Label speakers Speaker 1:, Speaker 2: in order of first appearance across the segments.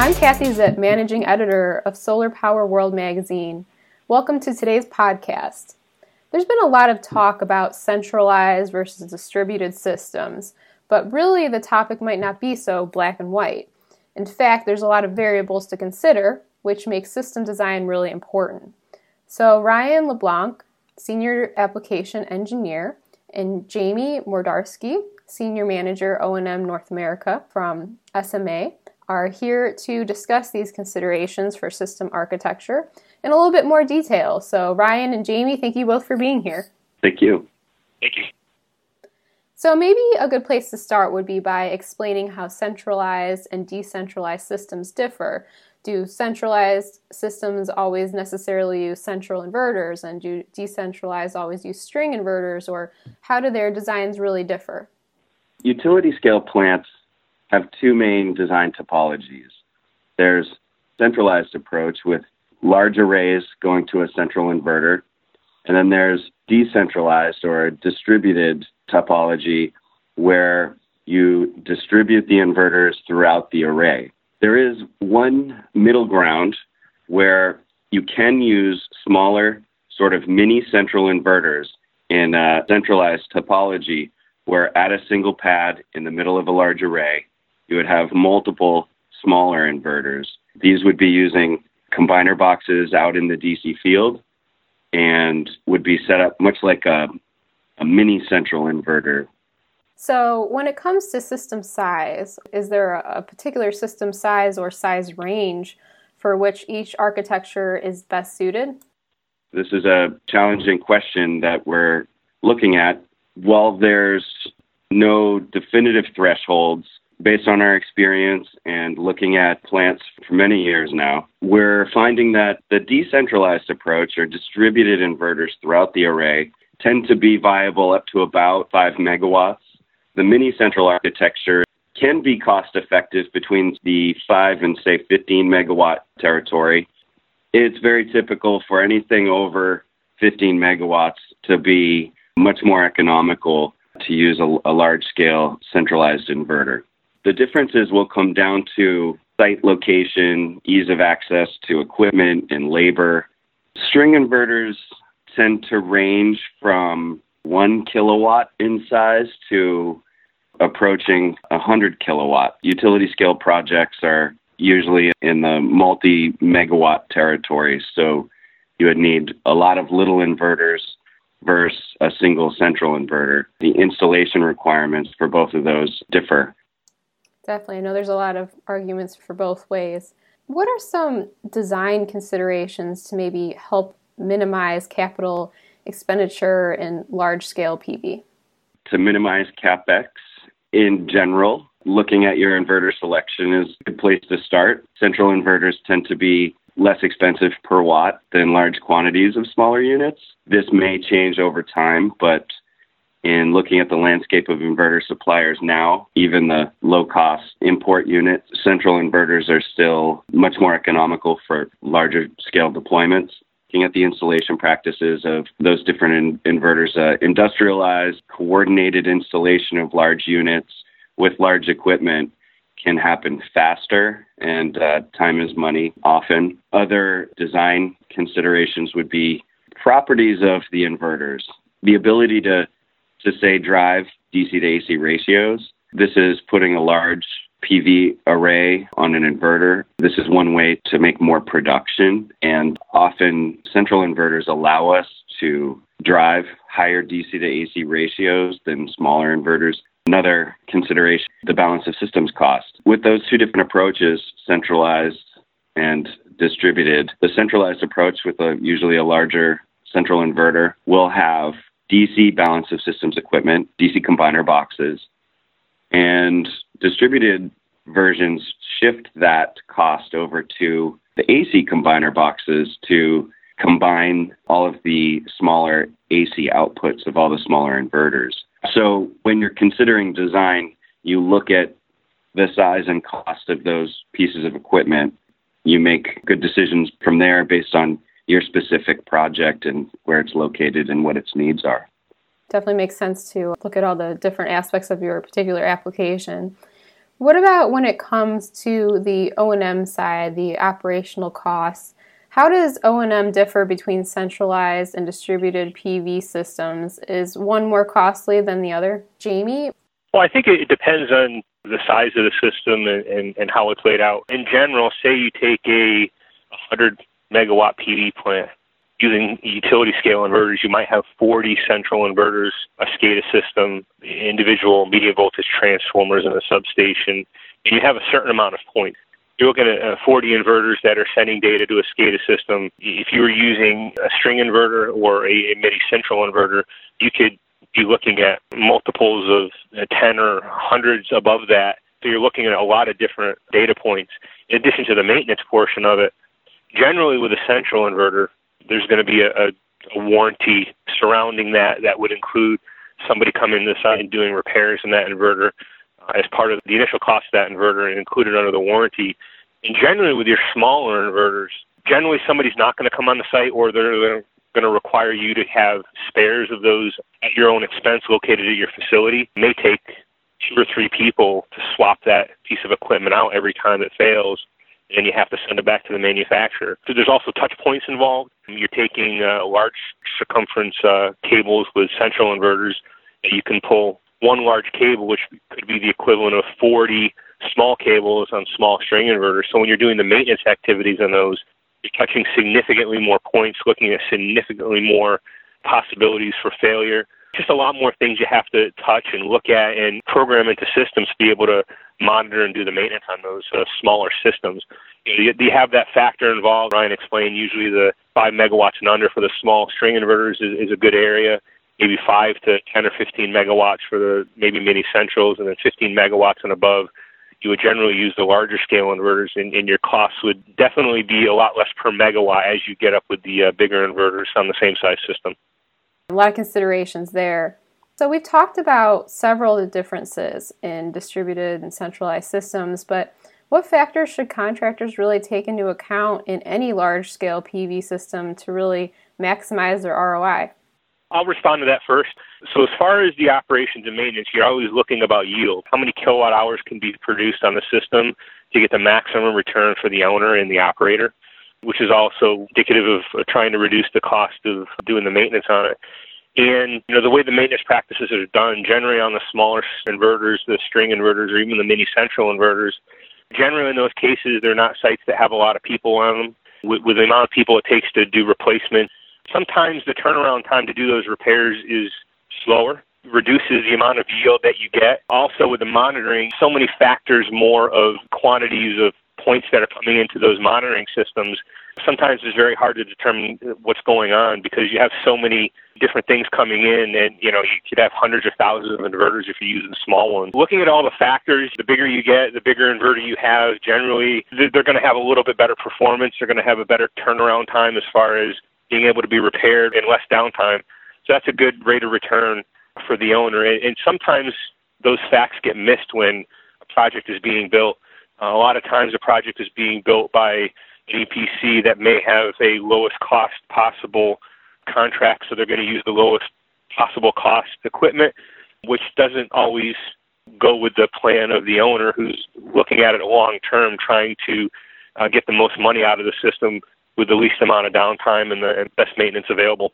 Speaker 1: I'm Kathy Zipp, managing editor of Solar Power World magazine. Welcome to today's podcast. There's been a lot of talk about centralized versus distributed systems, but really the topic might not be so black and white. In fact, there's a lot of variables to consider, which makes system design really important. So, Ryan LeBlanc, Senior Application Engineer, and Jamie Mordarski, Senior Manager O&M North America from SMA, are here to discuss these considerations for system architecture in a little bit more detail. So, Ryan and Jamie, thank you both for being here.
Speaker 2: Thank you.
Speaker 3: Thank you.
Speaker 1: So, maybe a good place to start would be by explaining how centralized and decentralized systems differ. Do centralized systems always necessarily use central inverters, and do decentralized always use string inverters, or how do their designs really differ?
Speaker 2: Utility scale plants have two main design topologies. There's centralized approach with large arrays going to a central inverter, and then there's decentralized or distributed topology where you distribute the inverters throughout the array. There is one middle ground where you can use smaller, sort of mini central inverters in a centralized topology where at a single pad in the middle of a large array, you would have multiple smaller inverters. These would be using combiner boxes out in the DC field and would be set up much like a, a mini central inverter.
Speaker 1: So, when it comes to system size, is there a particular system size or size range for which each architecture is best suited?
Speaker 2: This is a challenging question that we're looking at. While there's no definitive thresholds based on our experience and looking at plants for many years now, we're finding that the decentralized approach or distributed inverters throughout the array tend to be viable up to about 5 megawatts. The mini central architecture can be cost effective between the 5 and say 15 megawatt territory. It's very typical for anything over 15 megawatts to be much more economical to use a, a large scale centralized inverter. The differences will come down to site location, ease of access to equipment and labor. String inverters tend to range from one kilowatt in size to approaching 100 kilowatt. Utility scale projects are usually in the multi megawatt territory, so you would need a lot of little inverters versus a single central inverter. The installation requirements for both of those differ.
Speaker 1: Definitely. I know there's a lot of arguments for both ways. What are some design considerations to maybe help minimize capital expenditure in large scale PV?
Speaker 2: To minimize capex in general, looking at your inverter selection is a good place to start. Central inverters tend to be less expensive per watt than large quantities of smaller units. This may change over time, but in looking at the landscape of inverter suppliers now, even the low cost import units, central inverters are still much more economical for larger scale deployments. Looking at the installation practices of those different in- inverters, uh, industrialized, coordinated installation of large units with large equipment can happen faster and uh, time is money often. Other design considerations would be properties of the inverters, the ability to to say drive DC to AC ratios. This is putting a large PV array on an inverter. This is one way to make more production, and often central inverters allow us to drive higher DC to AC ratios than smaller inverters. Another consideration, the balance of systems cost. With those two different approaches, centralized and distributed, the centralized approach with a, usually a larger central inverter will have DC balance of systems equipment, DC combiner boxes, and distributed versions shift that cost over to the AC combiner boxes to combine all of the smaller AC outputs of all the smaller inverters. So when you're considering design, you look at the size and cost of those pieces of equipment. You make good decisions from there based on your specific project and where it's located and what its needs are.
Speaker 1: Definitely makes sense to look at all the different aspects of your particular application. What about when it comes to the O&M side, the operational costs? How does O&M differ between centralized and distributed PV systems? Is one more costly than the other? Jamie?
Speaker 3: Well, I think it depends on the size of the system and, and, and how it's laid out. In general, say you take a 100 megawatt PV plant using utility scale inverters, you might have 40 central inverters, a SCADA system, individual medium voltage transformers in a substation, and you have a certain amount of points. You're looking at uh, 40 inverters that are sending data to a SCADA system. If you were using a string inverter or a, a mini central inverter, you could be looking at multiples of uh, 10 or hundreds above that. So you're looking at a lot of different data points. In addition to the maintenance portion of it, generally with a central inverter, there's going to be a, a, a warranty surrounding that that would include somebody coming to the site and doing repairs in that inverter uh, as part of the initial cost of that inverter and included under the warranty. And generally, with your smaller inverters, generally somebody's not going to come on the site or they're going to require you to have spares of those at your own expense located at your facility. It may take two or three people to swap that piece of equipment out every time it fails and you have to send it back to the manufacturer. So there's also touch points involved. You're taking uh, large circumference uh, cables with central inverters you can pull one large cable, which could be the equivalent of 40 small cables on small string inverters. So when you're doing the maintenance activities on those, you're touching significantly more points, looking at significantly more possibilities for failure. Just a lot more things you have to touch and look at and program into systems to be able to monitor and do the maintenance on those uh, smaller systems. You, you have that factor involved. Ryan explained usually the 5 megawatts and under for the small string inverters is, is a good area. Maybe 5 to 10 or 15 megawatts for the maybe mini centrals, and then 15 megawatts and above you would generally use the larger scale inverters, and, and, your costs would definitely be a lot less per megawatt as you get up with the uh, bigger inverters on the same size system.
Speaker 1: A lot of considerations there. So we've talked about several differences in distributed and centralized systems, but what factors should contractors really take into account in any large scale PV system to really maximize their ROI?
Speaker 3: I'll respond to that first. So, as far as the operations and maintenance, you're always looking about yield. How many kilowatt hours can be produced on the system to get the maximum return for the owner and the operator, which is also indicative of uh, trying to reduce the cost of doing the maintenance on it. And you know the way the maintenance practices are done, generally on the smaller inverters, the string inverters, or even the mini central inverters, generally in those cases they're not sites that have a lot of people on them. With, with the amount of people it takes to do replacement, sometimes the turnaround time to do those repairs is slower reduces the amount of yield that you get. Also, with the monitoring, so many factors more of quantities of points that are coming into those monitoring systems. Sometimes it's very hard to determine what's going on because you have so many different things coming in, and you know you could have hundreds of thousands of inverters if you're using small ones. Looking at all the factors, the bigger you get, the bigger inverter you have. Generally, they're going to have a little bit better performance. They're going to have a better turnaround time as far as being able to be repaired and less downtime. So that's a good rate of return for the owner. And sometimes those facts get missed when a project is being built. Uh, a lot of times a project is being built by an EPC that may have a lowest cost possible contract, so they're going to use the lowest possible cost equipment, which doesn't always go with the plan of the owner who's looking at it long term, trying to uh, get the most money out of the system with the least amount of downtime and the best maintenance available.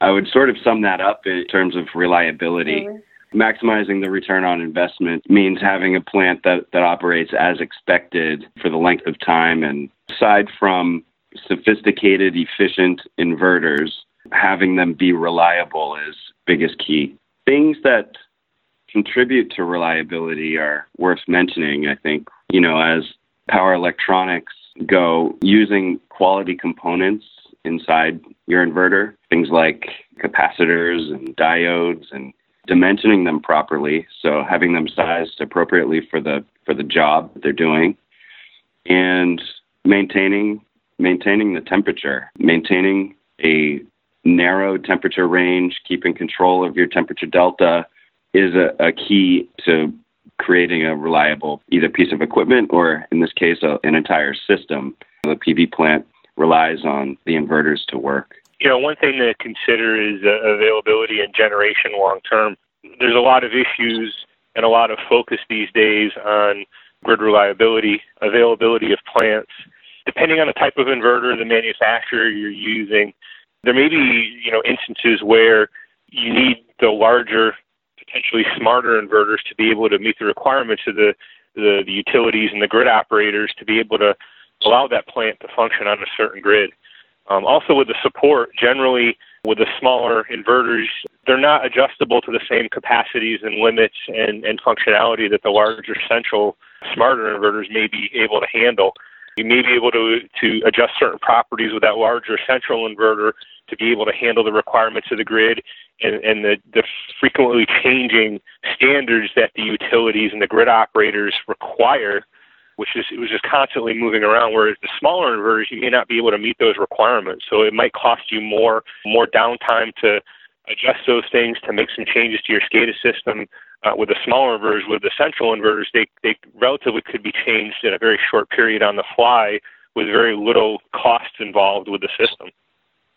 Speaker 2: I would sort of sum that up in terms of reliability. Mm-hmm. Maximizing the return on investment means having a plant that, that operates as expected for the length of time. And aside from sophisticated, efficient inverters, having them be reliable is biggest key. Things that contribute to reliability are worth mentioning, I think. You know, as power electronics go, using quality components inside your inverter, things like capacitors and diodes and dimensioning them properly, so having them sized appropriately for the for the job they're doing and maintaining maintaining the temperature, maintaining a narrow temperature range, keeping control of your temperature delta is a, a key to creating a reliable either piece of equipment or in this case a, an entire system. The PV plant relies on the inverters to work.
Speaker 3: You know, one thing to consider is uh, availability and generation long term. There's a lot of issues and a lot of focus these days on grid reliability, availability of plants. Depending on the type of inverter, the manufacturer you're using, there may be you know instances where you need the larger, potentially smarter inverters to be able to meet the requirements of the, the, the utilities and the grid operators to be able to allow that plant to function on a certain grid. Um, also, with the support, generally with the smaller inverters, they're not adjustable to the same capacities and limits and, and functionality that the larger central smarter inverters may be able to handle. You may be able to, to adjust certain properties with that larger central inverter to be able to handle the requirements of the grid and, and the, the frequently changing standards that the utilities and the grid operators require which is it was just constantly moving around. Whereas the smaller inverters, you may not be able to meet those requirements, so it might cost you more more downtime to adjust those things to make some changes to your SCADA system. Uh, with the smaller inverters, with the central inverters, they they relatively could be changed in a very short period on the fly with very little costs involved with the system.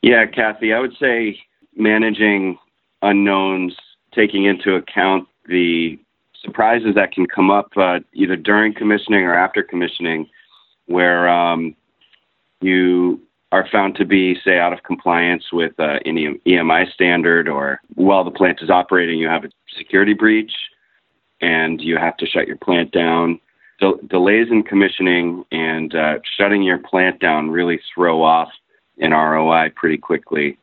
Speaker 2: Yeah, Kathy, I would say managing unknowns, taking into account the surprises that can come up uh, either during commissioning or after commissioning, where um, you are found to be, say, out of compliance with uh, any EMI standard, or while the plant is operating, you have a security breach and you have to shut your plant down. Del- delays in commissioning and uh, shutting your plant down really throw off an ROI pretty quickly.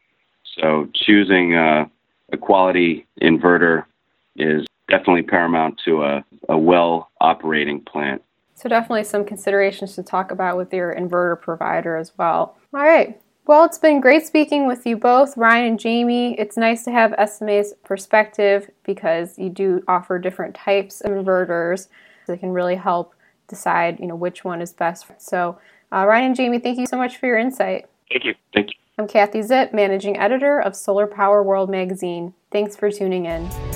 Speaker 2: So choosing uh, a quality inverter is definitely paramount to a, a well operating plant.
Speaker 1: So, definitely some considerations to talk about with your inverter provider as well. All right. Well, it's been great speaking with you both, Ryan and Jamie. It's nice to have SMA's perspective because you do offer different types of inverters that can really help decide, you know, which one is best. So, uh, Ryan and Jamie, thank you so much for your insight.
Speaker 3: Thank you.
Speaker 2: Thank you.
Speaker 1: I'm Kathy Zipp, managing editor of Solar Power World magazine. Thanks for tuning in.